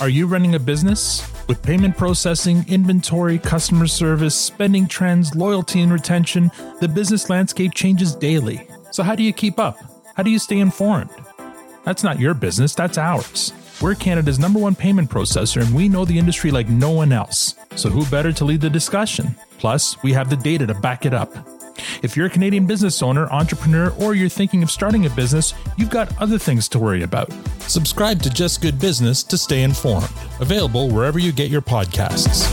Are you running a business? With payment processing, inventory, customer service, spending trends, loyalty, and retention, the business landscape changes daily. So, how do you keep up? How do you stay informed? That's not your business, that's ours. We're Canada's number one payment processor and we know the industry like no one else. So, who better to lead the discussion? Plus, we have the data to back it up. If you're a Canadian business owner, entrepreneur, or you're thinking of starting a business, you've got other things to worry about. Subscribe to Just Good Business to stay informed. Available wherever you get your podcasts.